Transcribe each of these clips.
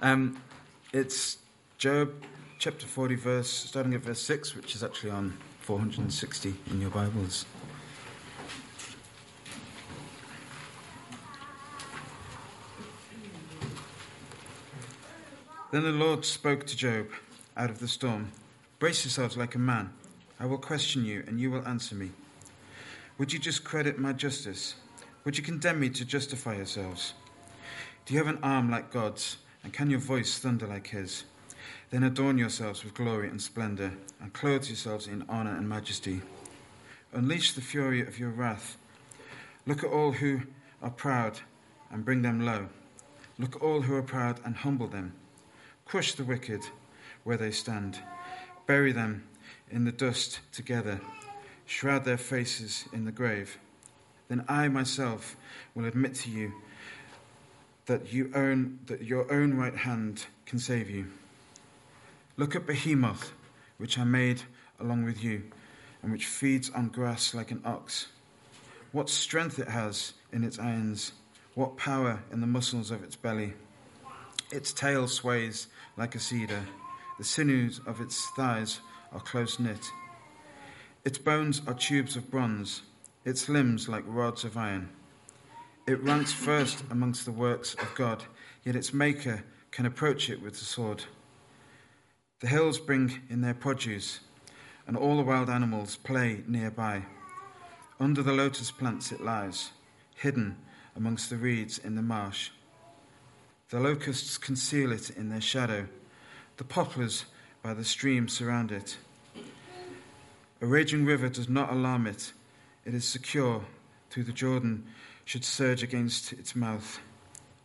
Um, it's Job chapter 40, verse, starting at verse 6, which is actually on 460 in your Bibles. Then the Lord spoke to Job out of the storm Brace yourselves like a man. I will question you, and you will answer me. Would you discredit my justice? Would you condemn me to justify yourselves? Do you have an arm like God's, and can your voice thunder like his? Then adorn yourselves with glory and splendor, and clothe yourselves in honor and majesty. Unleash the fury of your wrath. Look at all who are proud, and bring them low. Look at all who are proud, and humble them. Crush the wicked where they stand. Bury them in the dust together. Shroud their faces in the grave. Then I myself will admit to you that, you own, that your own right hand can save you. Look at Behemoth, which I made along with you, and which feeds on grass like an ox. What strength it has in its irons, what power in the muscles of its belly. Its tail sways like a cedar, the sinews of its thighs are close knit. Its bones are tubes of bronze, its limbs like rods of iron. It ranks first amongst the works of God, yet its maker can approach it with the sword. The hills bring in their produce, and all the wild animals play nearby. Under the lotus plants it lies, hidden amongst the reeds in the marsh. The locusts conceal it in their shadow, the poplars by the stream surround it. A raging river does not alarm it, it is secure through the Jordan, should surge against its mouth.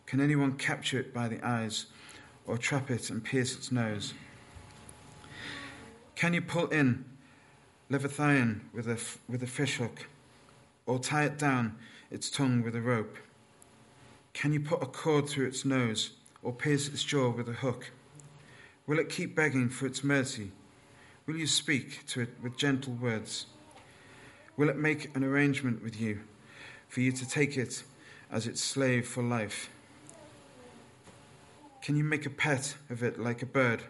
Can anyone capture it by the eyes, or trap it and pierce its nose? Can you pull in Leviathan with a, with a fishhook, or tie it down its tongue with a rope? Can you put a cord through its nose, or pierce its jaw with a hook? Will it keep begging for its mercy? Will you speak to it with gentle words? Will it make an arrangement with you for you to take it as its slave for life? Can you make a pet of it like a bird,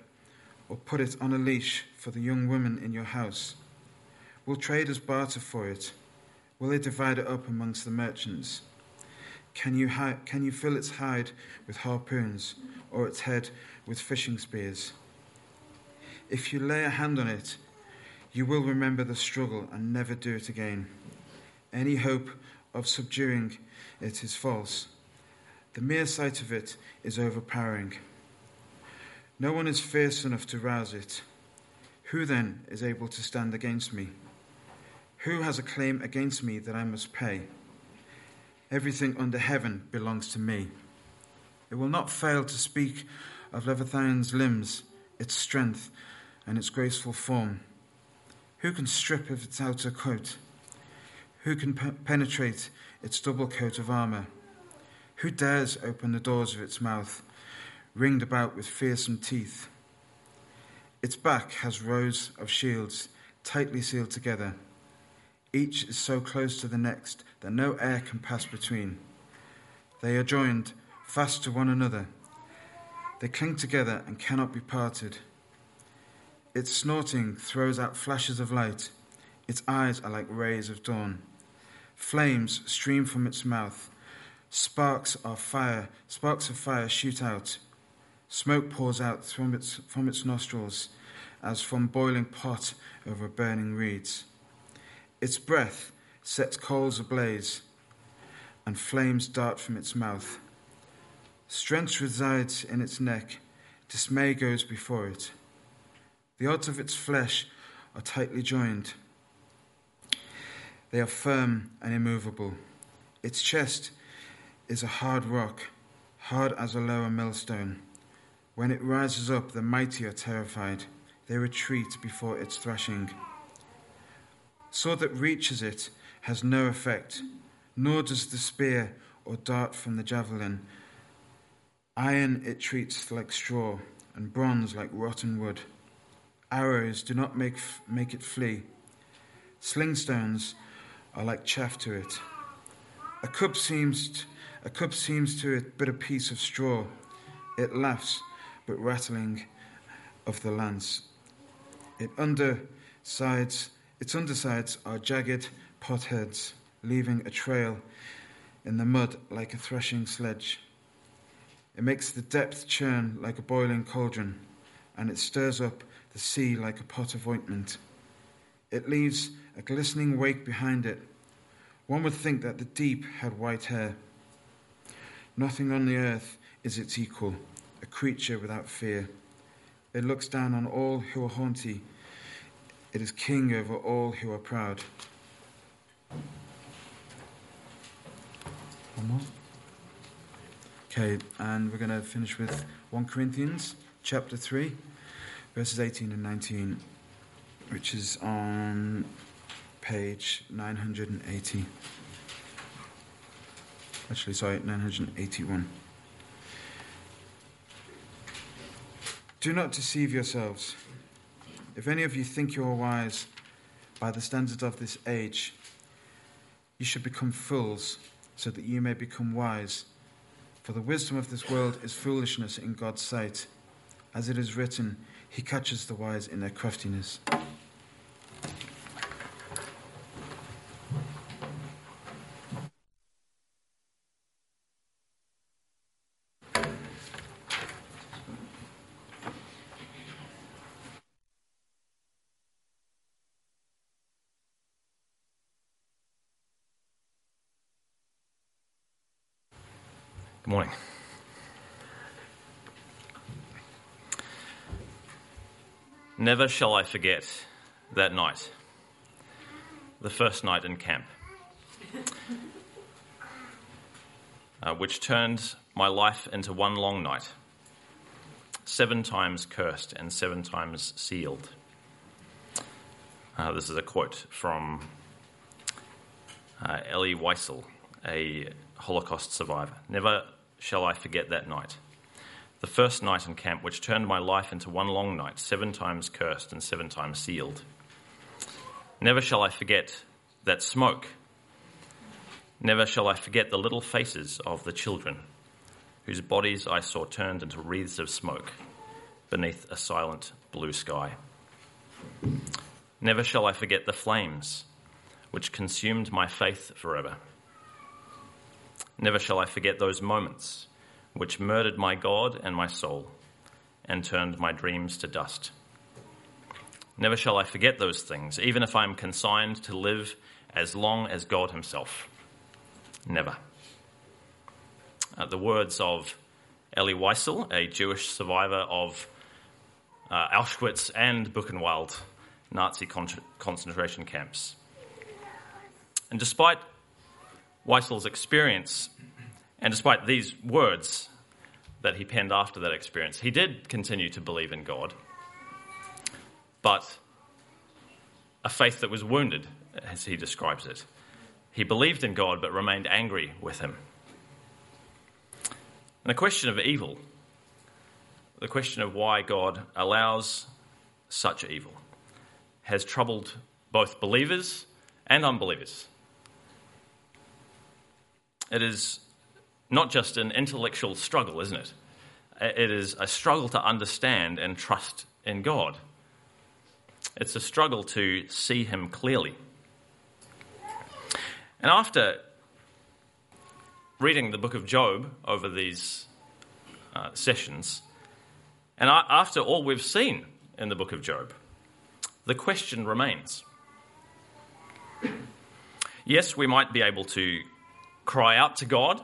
or put it on a leash for the young women in your house? Will traders barter for it? Will they divide it up amongst the merchants? Can you, hi- can you fill its hide with harpoons, or its head with fishing spears? If you lay a hand on it, you will remember the struggle and never do it again. Any hope of subduing it is false. The mere sight of it is overpowering. No one is fierce enough to rouse it. Who then is able to stand against me? Who has a claim against me that I must pay? Everything under heaven belongs to me. It will not fail to speak of Leviathan's limbs, its strength, and its graceful form. Who can strip of its outer coat? Who can pe- penetrate its double coat of armor? Who dares open the doors of its mouth, ringed about with fearsome teeth? Its back has rows of shields tightly sealed together. Each is so close to the next that no air can pass between. They are joined fast to one another. They cling together and cannot be parted. Its snorting throws out flashes of light. Its eyes are like rays of dawn. Flames stream from its mouth. Sparks of fire, sparks of fire shoot out. Smoke pours out from its, from its nostrils as from boiling pot over burning reeds. Its breath sets coals ablaze, and flames dart from its mouth. Strength resides in its neck, dismay goes before it. The odds of its flesh are tightly joined. They are firm and immovable. Its chest is a hard rock, hard as a lower millstone. When it rises up, the mighty are terrified. They retreat before its thrashing. Sword that reaches it has no effect, nor does the spear or dart from the javelin. Iron it treats like straw, and bronze like rotten wood. Arrows do not make, make it flee. Slingstones are like chaff to it. A cup seems a cup seems to it but a piece of straw. It laughs but rattling of the lance. It undersides, its undersides are jagged potsherds, leaving a trail in the mud like a threshing sledge. It makes the depth churn like a boiling cauldron, and it stirs up the sea like a pot of ointment. It leaves a glistening wake behind it. One would think that the deep had white hair. Nothing on the earth is its equal, a creature without fear. It looks down on all who are haughty. It is king over all who are proud. One more. Okay, and we're going to finish with 1 Corinthians chapter 3, verses 18 and 19, which is on page 980. Actually, sorry, 981. Do not deceive yourselves. If any of you think you are wise by the standards of this age, you should become fools so that you may become wise. For the wisdom of this world is foolishness in God's sight. As it is written, He catches the wise in their craftiness. Morning. Never shall I forget that night, the first night in camp, uh, which turned my life into one long night, seven times cursed and seven times sealed. Uh, this is a quote from uh, Elie Wiesel, a Holocaust survivor. Never shall I forget that night. The first night in camp, which turned my life into one long night, seven times cursed and seven times sealed. Never shall I forget that smoke. Never shall I forget the little faces of the children, whose bodies I saw turned into wreaths of smoke beneath a silent blue sky. Never shall I forget the flames which consumed my faith forever. Never shall I forget those moments which murdered my God and my soul and turned my dreams to dust. Never shall I forget those things, even if I am consigned to live as long as God Himself. Never. Uh, the words of Elie Wiesel, a Jewish survivor of uh, Auschwitz and Buchenwald Nazi con- concentration camps. And despite Wiesel's experience, and despite these words that he penned after that experience, he did continue to believe in God, but a faith that was wounded, as he describes it. He believed in God but remained angry with him. And the question of evil, the question of why God allows such evil, has troubled both believers and unbelievers. It is not just an intellectual struggle, isn't it? It is a struggle to understand and trust in God. It's a struggle to see Him clearly. And after reading the book of Job over these uh, sessions, and after all we've seen in the book of Job, the question remains. Yes, we might be able to cry out to God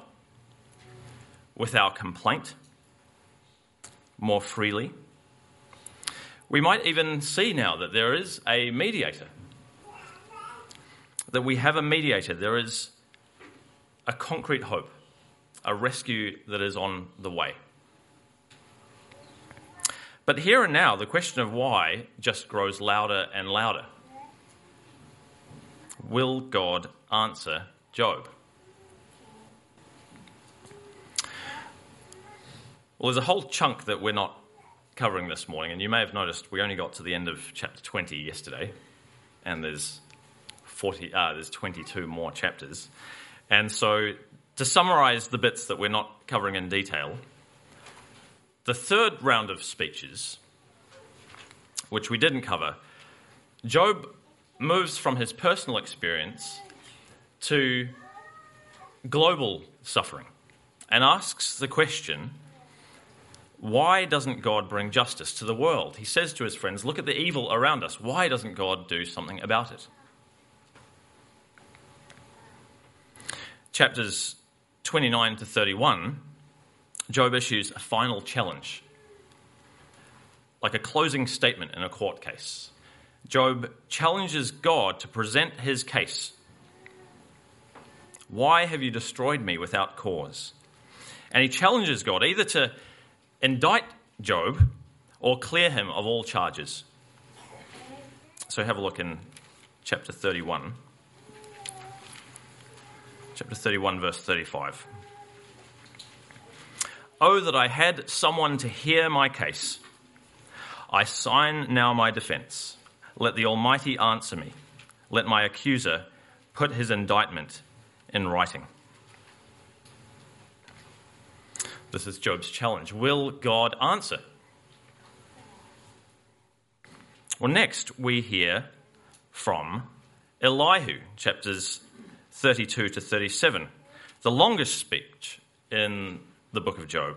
with our complaint more freely. We might even see now that there is a mediator, that we have a mediator. There is a concrete hope, a rescue that is on the way. But here and now, the question of why just grows louder and louder. Will God answer Job? Well, there's a whole chunk that we're not covering this morning, and you may have noticed we only got to the end of chapter 20 yesterday, and there's 40, uh, there's 22 more chapters. And so, to summarize the bits that we're not covering in detail, the third round of speeches, which we didn't cover, Job moves from his personal experience to global suffering and asks the question why doesn't God bring justice to the world? He says to his friends, Look at the evil around us. Why doesn't God do something about it? Chapters 29 to 31, Job issues a final challenge, like a closing statement in a court case. Job challenges God to present his case. Why have you destroyed me without cause? And he challenges God either to indict Job or clear him of all charges. So have a look in chapter 31. Chapter 31, verse 35. Oh, that I had someone to hear my case. I sign now my defense. Let the Almighty answer me. Let my accuser put his indictment in writing. This is Job's challenge. Will God answer? Well, next we hear from Elihu, chapters 32 to 37, the longest speech in the book of Job.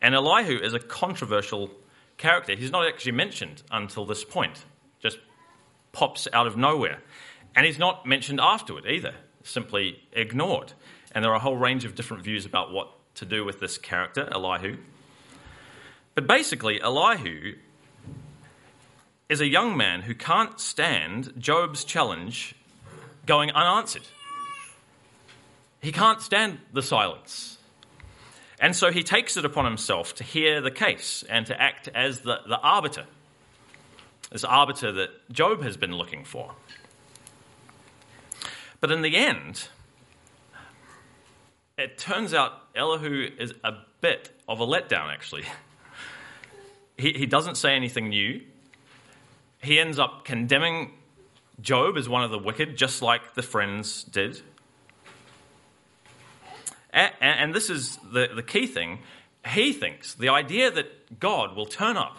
And Elihu is a controversial character. He's not actually mentioned until this point, just pops out of nowhere. And he's not mentioned afterward either, simply ignored. And there are a whole range of different views about what to do with this character, Elihu. But basically, Elihu is a young man who can't stand Job's challenge going unanswered. He can't stand the silence. And so he takes it upon himself to hear the case and to act as the, the arbiter, this arbiter that Job has been looking for. But in the end, it turns out Elihu is a bit of a letdown, actually. He, he doesn't say anything new. He ends up condemning Job as one of the wicked, just like the friends did. And, and this is the, the key thing. He thinks the idea that God will turn up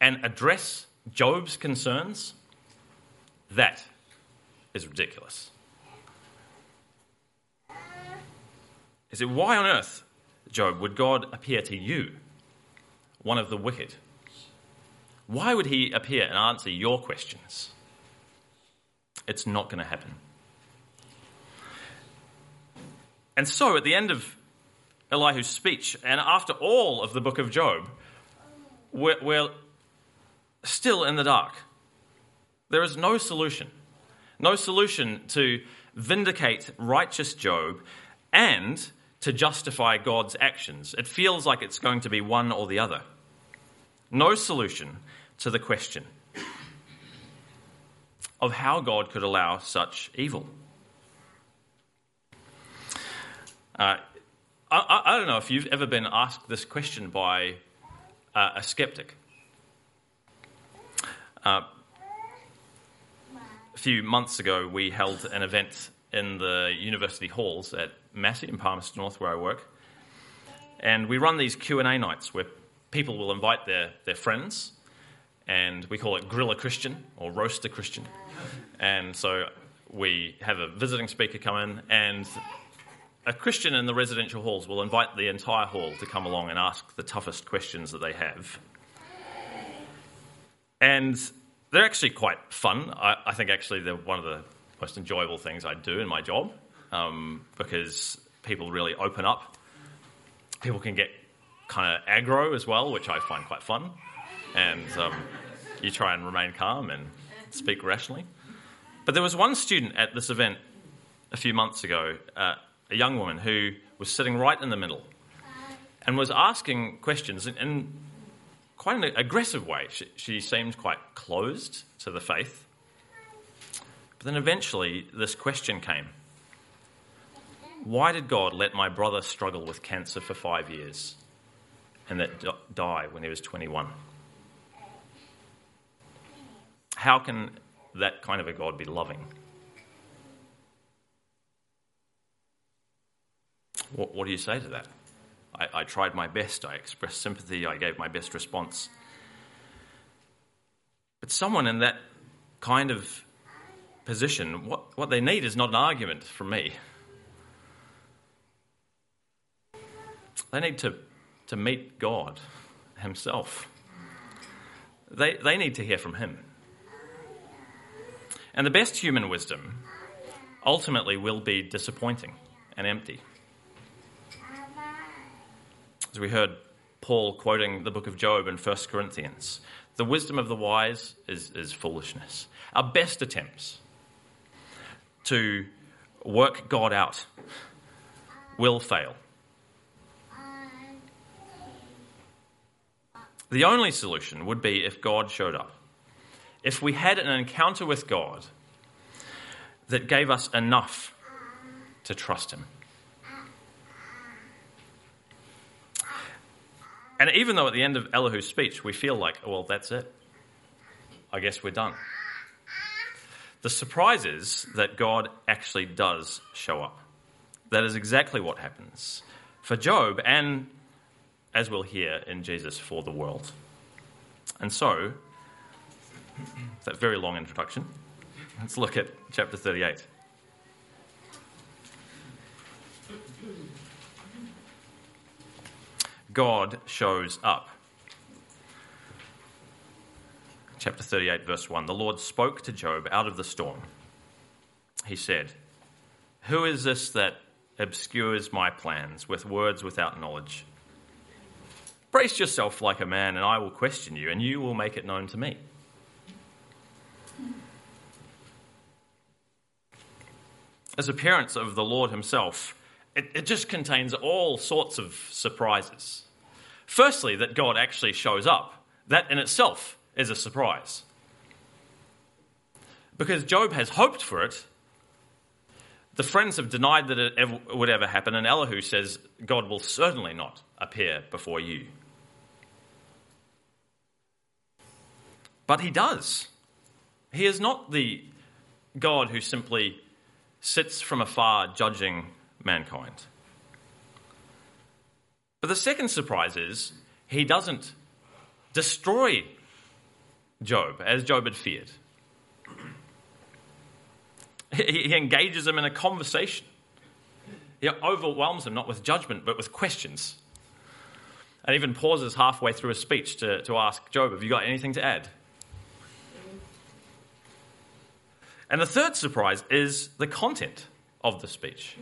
and address Job's concerns, that is ridiculous. He said, Why on earth, Job, would God appear to you, one of the wicked? Why would he appear and answer your questions? It's not going to happen. And so, at the end of Elihu's speech, and after all of the book of Job, we're, we're still in the dark. There is no solution. No solution to vindicate righteous Job and to justify God's actions. It feels like it's going to be one or the other. No solution to the question of how God could allow such evil. Uh, I, I, don't know if you've ever been asked this question by uh, a skeptic. Uh, a few months ago, we held an event in the university halls at Massey in Palmerston North, where I work. And we run these Q&A nights where people will invite their, their friends, and we call it Grill a Christian or Roast a Christian. And so we have a visiting speaker come in, and a Christian in the residential halls will invite the entire hall to come along and ask the toughest questions that they have. And they're actually quite fun. I, I think actually they're one of the most enjoyable things I do in my job um, because people really open up. People can get kind of aggro as well, which I find quite fun. And um, you try and remain calm and speak rationally. But there was one student at this event a few months ago, uh, a young woman who was sitting right in the middle and was asking questions in, in quite an aggressive way. She, she seemed quite closed to the faith. But then eventually, this question came Why did God let my brother struggle with cancer for five years and then die when he was 21? How can that kind of a God be loving? What, what do you say to that? I, I tried my best. I expressed sympathy. I gave my best response. But someone in that kind of position, what, what they need is not an argument from me. They need to, to meet God Himself. They, they need to hear from Him. And the best human wisdom ultimately will be disappointing and empty. As we heard Paul quoting the book of Job in 1 Corinthians, the wisdom of the wise is, is foolishness. Our best attempts to work God out will fail. The only solution would be if God showed up. If we had an encounter with God that gave us enough to trust Him. And even though at the end of Elihu's speech we feel like, well, that's it, I guess we're done. The surprise is that God actually does show up. That is exactly what happens for Job and, as we'll hear in Jesus, for the world. And so, that very long introduction, let's look at chapter 38. God shows up. Chapter 38, verse 1 The Lord spoke to Job out of the storm. He said, Who is this that obscures my plans with words without knowledge? Brace yourself like a man, and I will question you, and you will make it known to me. As appearance of the Lord Himself, it, it just contains all sorts of surprises. Firstly, that God actually shows up. That in itself is a surprise. Because Job has hoped for it. The friends have denied that it ever, would ever happen, and Elihu says, God will certainly not appear before you. But he does. He is not the God who simply sits from afar judging mankind. But the second surprise is he doesn't destroy Job as Job had feared. He engages him in a conversation. He overwhelms him not with judgment but with questions. And even pauses halfway through a speech to, to ask Job, Have you got anything to add? And the third surprise is the content of the speech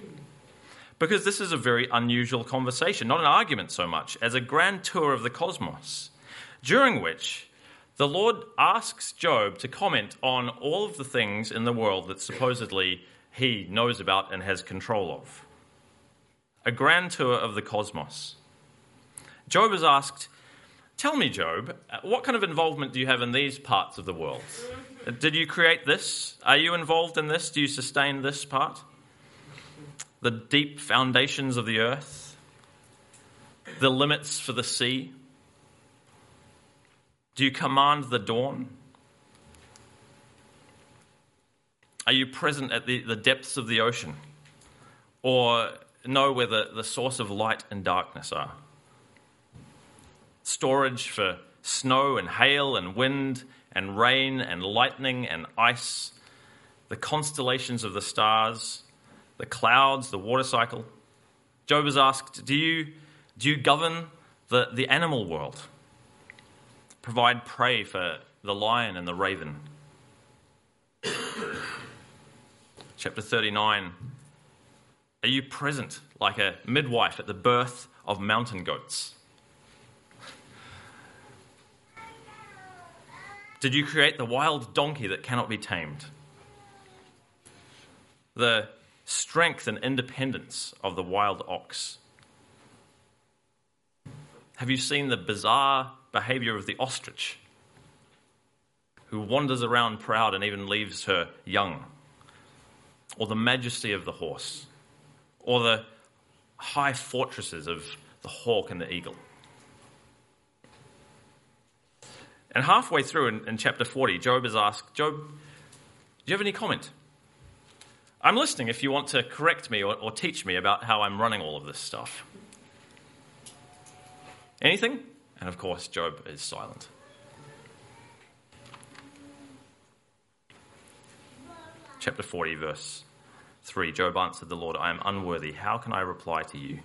because this is a very unusual conversation, not an argument so much as a grand tour of the cosmos, during which the Lord asks Job to comment on all of the things in the world that supposedly he knows about and has control of. A grand tour of the cosmos. Job is asked, Tell me, Job, what kind of involvement do you have in these parts of the world? Did you create this? Are you involved in this? Do you sustain this part? the deep foundations of the earth, the limits for the sea? Do you command the dawn? Are you present at the, the depths of the ocean? Or know where the, the source of light and darkness are? Storage for snow and hail and wind and rain and lightning and ice, the constellations of the stars the clouds, the water cycle. Job is asked, Do you, do you govern the, the animal world? Provide prey for the lion and the raven? Chapter 39 Are you present like a midwife at the birth of mountain goats? Did you create the wild donkey that cannot be tamed? The strength and independence of the wild ox? Have you seen the bizarre behavior of the ostrich, who wanders around proud and even leaves her young? Or the majesty of the horse? Or the high fortresses of the hawk and the eagle? And halfway through in, in chapter 40, Job is asked, Job, do you have any comment? I'm listening if you want to correct me or, or teach me about how I'm running all of this stuff. Anything? And of course, Job is silent. Chapter 40, verse 3 Job answered the Lord, I am unworthy. How can I reply to you?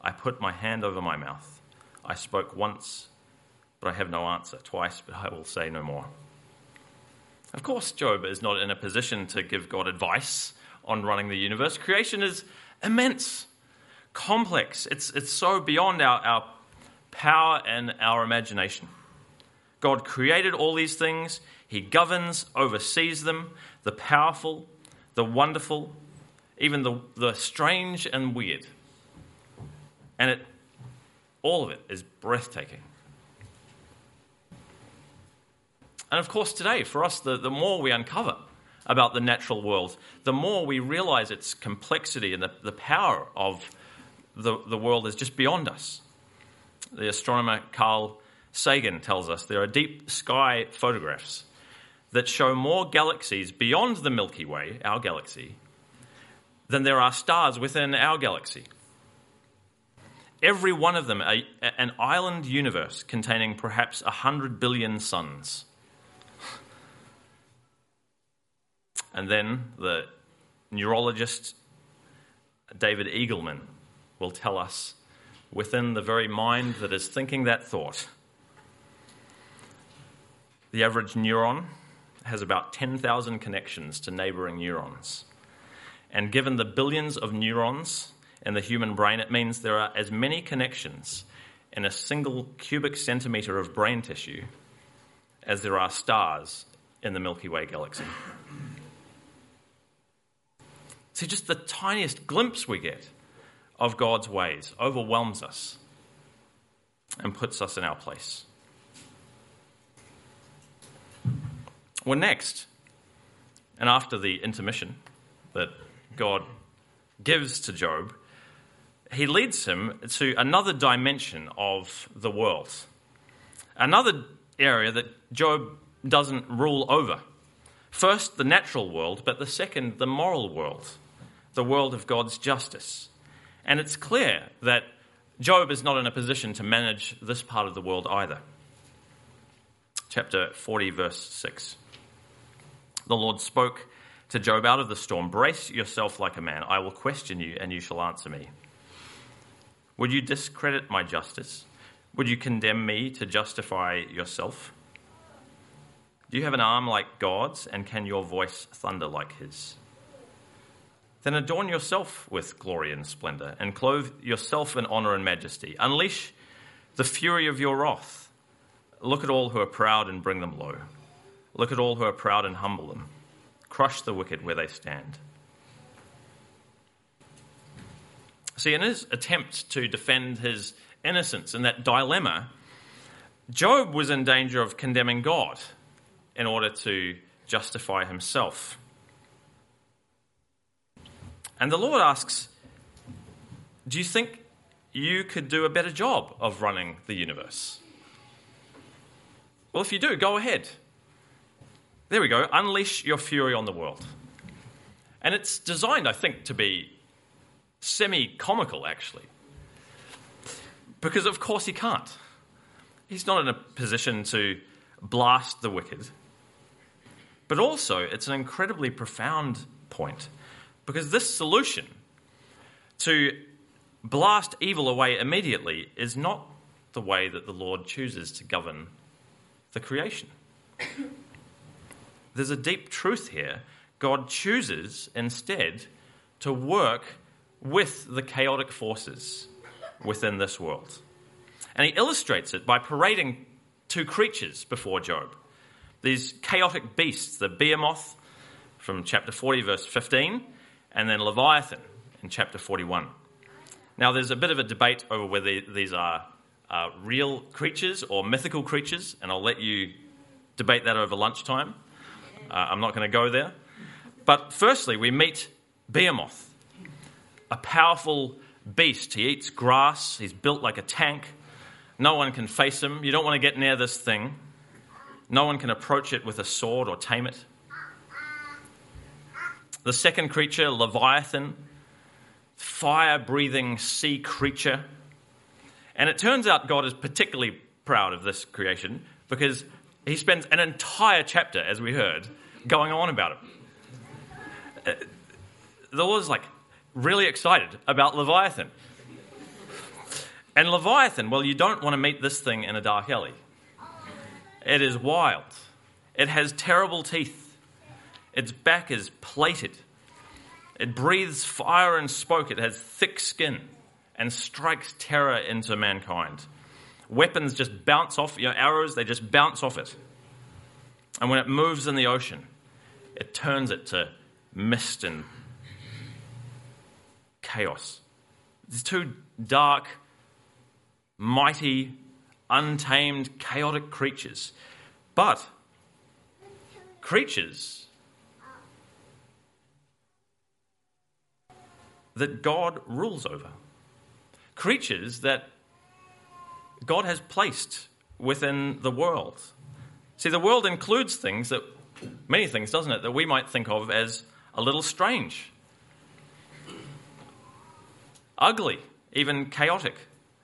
I put my hand over my mouth. I spoke once, I have no answer. Twice, but I will say no more. Of course, Job is not in a position to give God advice on running the universe. Creation is immense, complex. It's, it's so beyond our, our power and our imagination. God created all these things, He governs, oversees them, the powerful, the wonderful, even the, the strange and weird. And it, all of it is breathtaking. And of course, today, for us, the, the more we uncover about the natural world, the more we realize its complexity and the, the power of the, the world is just beyond us. The astronomer Carl Sagan tells us there are deep sky photographs that show more galaxies beyond the Milky Way, our galaxy, than there are stars within our galaxy. Every one of them a, an island universe containing perhaps a hundred billion suns. And then the neurologist David Eagleman will tell us within the very mind that is thinking that thought, the average neuron has about 10,000 connections to neighboring neurons. And given the billions of neurons in the human brain, it means there are as many connections in a single cubic centimetre of brain tissue as there are stars in the Milky Way galaxy. See, just the tiniest glimpse we get of God's ways overwhelms us and puts us in our place. Well, next, and after the intermission that God gives to Job, he leads him to another dimension of the world, another area that Job doesn't rule over. First, the natural world, but the second, the moral world the world of God's justice. And it's clear that Job is not in a position to manage this part of the world either. Chapter 40, verse 6. The Lord spoke to Job out of the storm Brace yourself like a man. I will question you, and you shall answer me. Would you discredit my justice? Would you condemn me to justify yourself? Do you have an arm like God's, and can your voice thunder like his? Then adorn yourself with glory and splendor, and clothe yourself in honor and majesty. Unleash the fury of your wrath. Look at all who are proud and bring them low. Look at all who are proud and humble them. Crush the wicked where they stand. See, in his attempt to defend his innocence in that dilemma, Job was in danger of condemning God in order to justify himself. And the Lord asks, Do you think you could do a better job of running the universe? Well, if you do, go ahead. There we go. Unleash your fury on the world. And it's designed, I think, to be semi comical, actually. Because, of course, he can't. He's not in a position to blast the wicked. But also, it's an incredibly profound point because this solution to blast evil away immediately is not the way that the Lord chooses to govern the creation. There's a deep truth here. God chooses instead to work with the chaotic forces within this world. And he illustrates it by parading two creatures before Job these chaotic beasts, the behemoth from chapter 40, verse 15, and then Leviathan in chapter 41. Now, there's a bit of a debate over whether these are uh, real creatures or mythical creatures, and I'll let you debate that over lunchtime. Uh, I'm not going to go there. But firstly, we meet Behemoth, a powerful beast. He eats grass, he's built like a tank. No one can face him. You don't want to get near this thing. No one can approach it with a sword or tame it. The second creature, Leviathan, fire breathing sea creature. And it turns out God is particularly proud of this creation because he spends an entire chapter, as we heard, going on about it. Uh, the Lord's like really excited about Leviathan. And Leviathan, well, you don't want to meet this thing in a dark alley. It is wild. It has terrible teeth. Its back is plated. It breathes fire and smoke. It has thick skin and strikes terror into mankind. Weapons just bounce off, you know, arrows, they just bounce off it. And when it moves in the ocean, it turns it to mist and chaos. These two dark, mighty, untamed, chaotic creatures. But creatures that God rules over. Creatures that God has placed within the world. See, the world includes things that, many things, doesn't it, that we might think of as a little strange, ugly, even chaotic.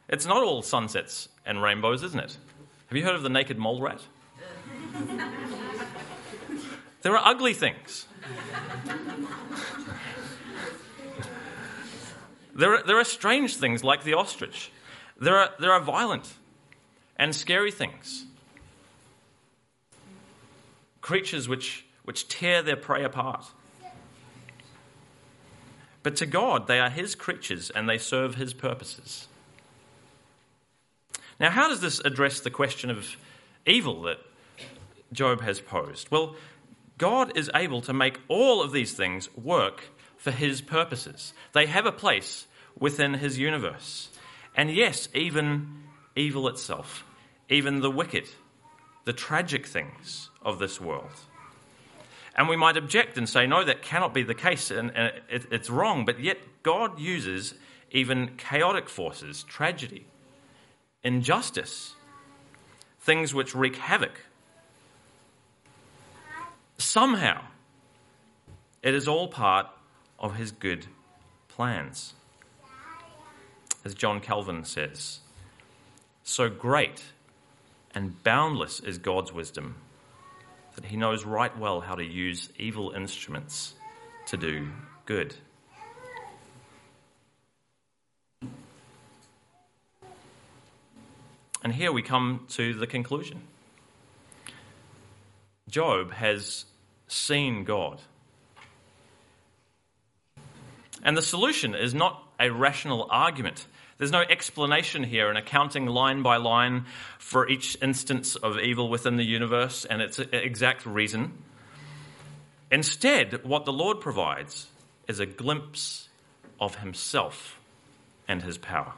It's not all sunsets and rainbows, isn't it? Have you heard of the naked mole rat? there are ugly things. There, are, there are strange things like the ostrich. There are, there are violent and scary things. Creatures which, which tear their prey apart. But to God, they are His creatures and they serve His purposes. Now, how does this address the question of evil that Job has posed? Well, God is able to make all of these things work for His purposes. They have a place within His universe. And yes, even evil itself, even the wicked, the tragic things of this world. And we might object and say, no, that cannot be the case, and, and it, it's wrong. But yet, God uses even chaotic forces, tragedy, injustice, things which wreak havoc. Somehow, it is all part of His good plans. As John Calvin says, so great and boundless is God's wisdom that he knows right well how to use evil instruments to do good. And here we come to the conclusion Job has seen God. And the solution is not a rational argument. There's no explanation here, an accounting line by line for each instance of evil within the universe and its exact reason. Instead, what the Lord provides is a glimpse of himself and his power.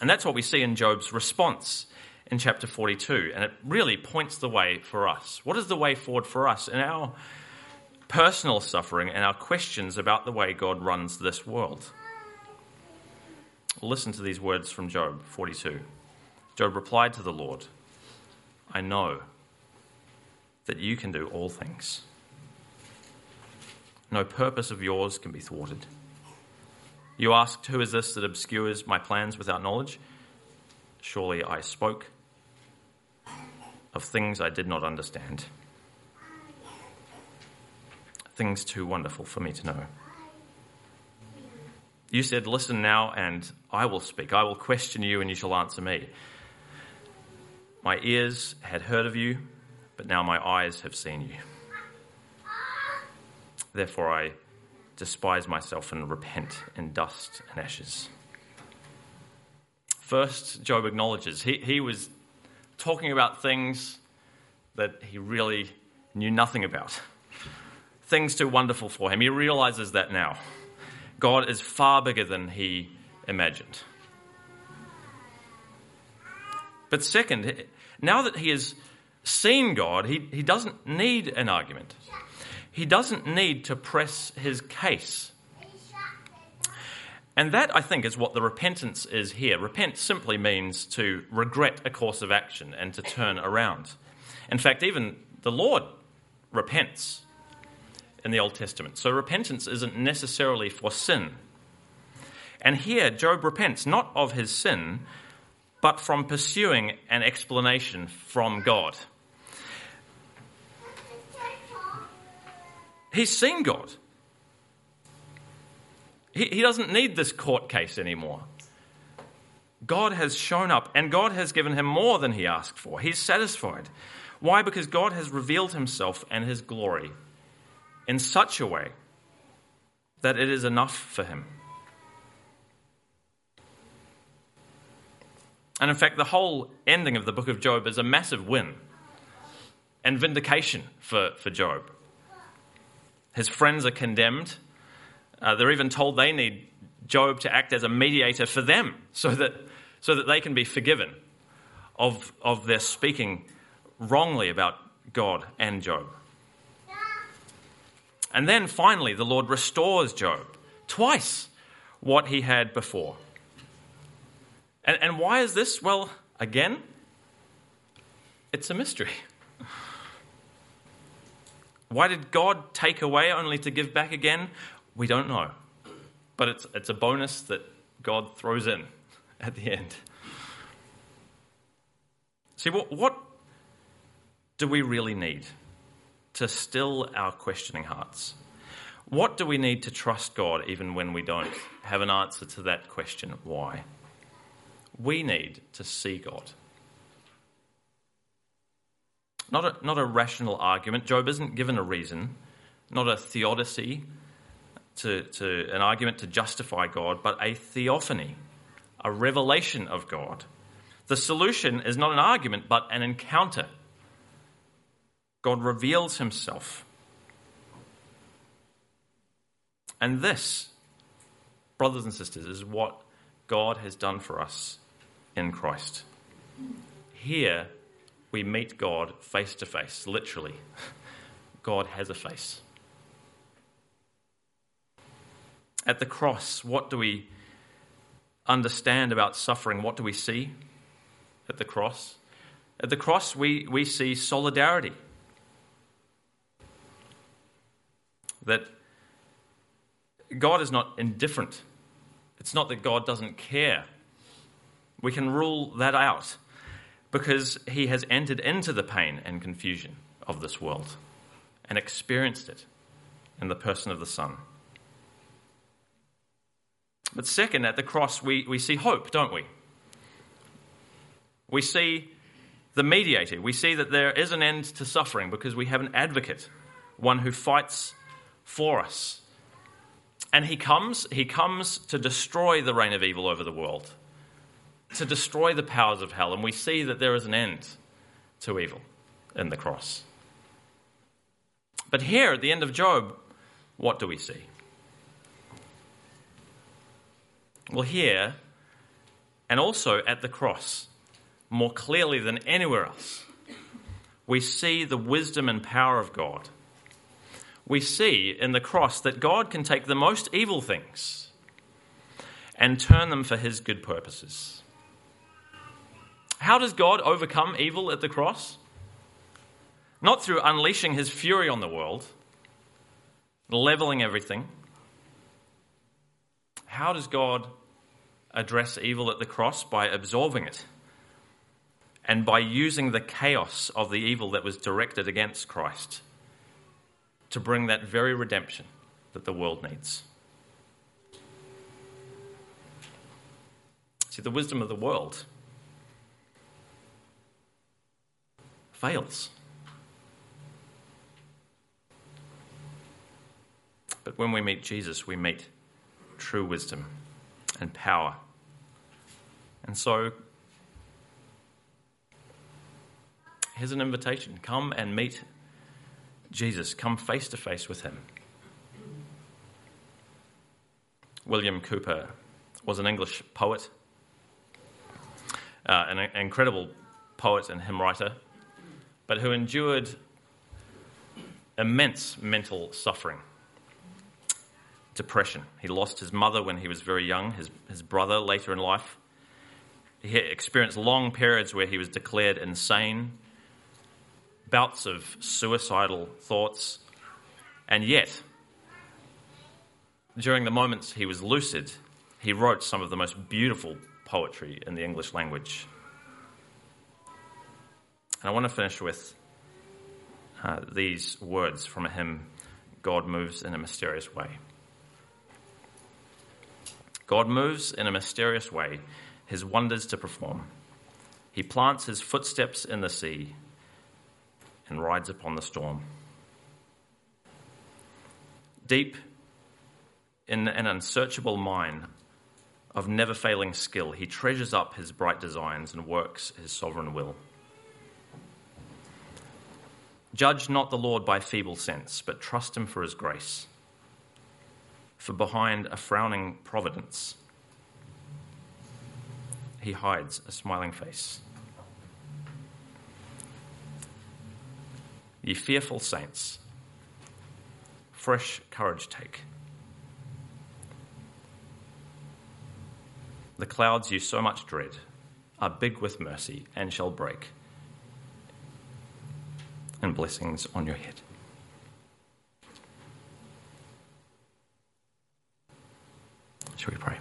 And that's what we see in Job's response in chapter 42. And it really points the way for us. What is the way forward for us in our personal suffering and our questions about the way God runs this world? Listen to these words from Job 42. Job replied to the Lord, I know that you can do all things. No purpose of yours can be thwarted. You asked, Who is this that obscures my plans without knowledge? Surely I spoke of things I did not understand, things too wonderful for me to know. You said, Listen now, and I will speak. I will question you, and you shall answer me. My ears had heard of you, but now my eyes have seen you. Therefore, I despise myself and repent in dust and ashes. First, Job acknowledges he, he was talking about things that he really knew nothing about, things too wonderful for him. He realizes that now. God is far bigger than he imagined. But second, now that he has seen God, he, he doesn't need an argument. He doesn't need to press his case. And that, I think, is what the repentance is here. Repent simply means to regret a course of action and to turn around. In fact, even the Lord repents in the Old Testament. So repentance isn't necessarily for sin. And here, Job repents not of his sin, but from pursuing an explanation from God. He's seen God. He, doesn't need this court case anymore. God has shown up and God has given him more than he asked for. He's satisfied. Why? Because God has revealed himself and his glory in such a way that it is enough for him. And in fact, the whole ending of the book of Job is a massive win and vindication for, for Job. His friends are condemned. Uh, they're even told they need Job to act as a mediator for them so that, so that they can be forgiven of, of their speaking wrongly about God and Job. And then finally, the Lord restores Job twice what he had before. And, and why is this? Well, again, it's a mystery. Why did God take away only to give back again? We don't know. But it's, it's a bonus that God throws in at the end. See, what, what do we really need to still our questioning hearts? What do we need to trust God even when we don't have an answer to that question, why? We need to see God. Not a, not a rational argument. Job isn't given a reason, not a theodicy, to, to an argument to justify God, but a theophany, a revelation of God. The solution is not an argument, but an encounter. God reveals himself. And this, brothers and sisters, is what God has done for us in Christ. Here, we meet God face to face, literally. God has a face. At the cross, what do we understand about suffering? What do we see at the cross? At the cross, we, we see solidarity. That God is not indifferent. It's not that God doesn't care. We can rule that out because he has entered into the pain and confusion of this world and experienced it in the person of the Son. But second, at the cross, we, we see hope, don't we? We see the mediator. We see that there is an end to suffering because we have an advocate, one who fights for us. And he comes, he comes to destroy the reign of evil over the world, to destroy the powers of hell. And we see that there is an end to evil in the cross. But here at the end of Job, what do we see? Well, here, and also at the cross, more clearly than anywhere else, we see the wisdom and power of God. We see in the cross that God can take the most evil things and turn them for his good purposes. How does God overcome evil at the cross? Not through unleashing his fury on the world, leveling everything. How does God address evil at the cross? By absorbing it and by using the chaos of the evil that was directed against Christ to bring that very redemption that the world needs. See, the wisdom of the world fails. But when we meet Jesus, we meet true wisdom and power. And so, here's an invitation come and meet Jesus, come face to face with him. William Cowper was an English poet, uh, an incredible poet and hymn writer, but who endured immense mental suffering depression. He lost his mother when he was very young, his, his brother later in life. He experienced long periods where he was declared insane, bouts of suicidal thoughts, and yet, during the moments he was lucid, He wrote some of the most beautiful poetry in the English language. And I want to finish with uh, these words from a hymn God moves in a mysterious way. God moves in a mysterious way, his wonders to perform. He plants his footsteps in the sea and rides upon the storm. Deep in an unsearchable mine of never failing skill, he treasures up his bright designs and works his sovereign will. Judge not the Lord by feeble sense, but trust him for his grace. For behind a frowning providence, he hides a smiling face. Ye fearful saints, fresh courage take. The clouds you so much dread are big with mercy and shall break, and blessings on your head. Shall we pray?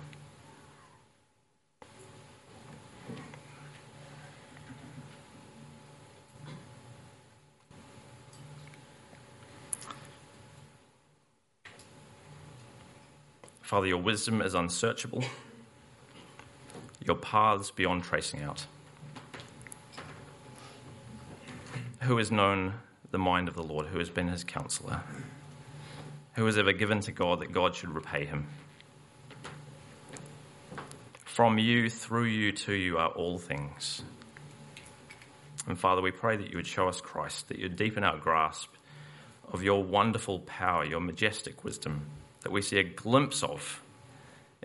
Father, your wisdom is unsearchable, your paths beyond tracing out. Who has known the mind of the Lord? Who has been his counselor? Who has ever given to God that God should repay him? From you, through you, to you are all things. And Father, we pray that you would show us Christ, that you would deepen our grasp of your wonderful power, your majestic wisdom that we see a glimpse of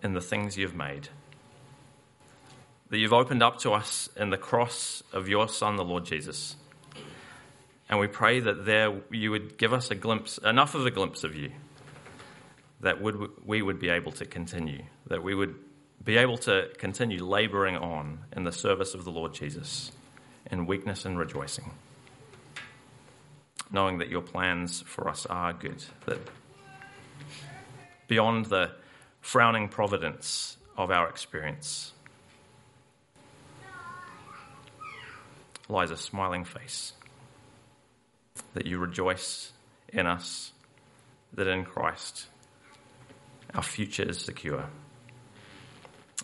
in the things you've made. That you've opened up to us in the cross of your Son, the Lord Jesus. And we pray that there you would give us a glimpse, enough of a glimpse of you, that would, we would be able to continue, that we would be able to continue laboring on in the service of the Lord Jesus in weakness and rejoicing, knowing that your plans for us are good, that beyond the frowning providence of our experience lies a smiling face. That you rejoice in us, that in Christ our future is secure,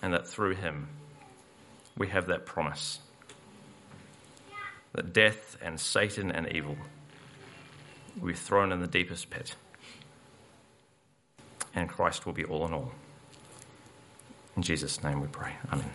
and that through him we have that promise that death and Satan and evil will be thrown in the deepest pit and Christ will be all in all. In Jesus' name we pray. Amen.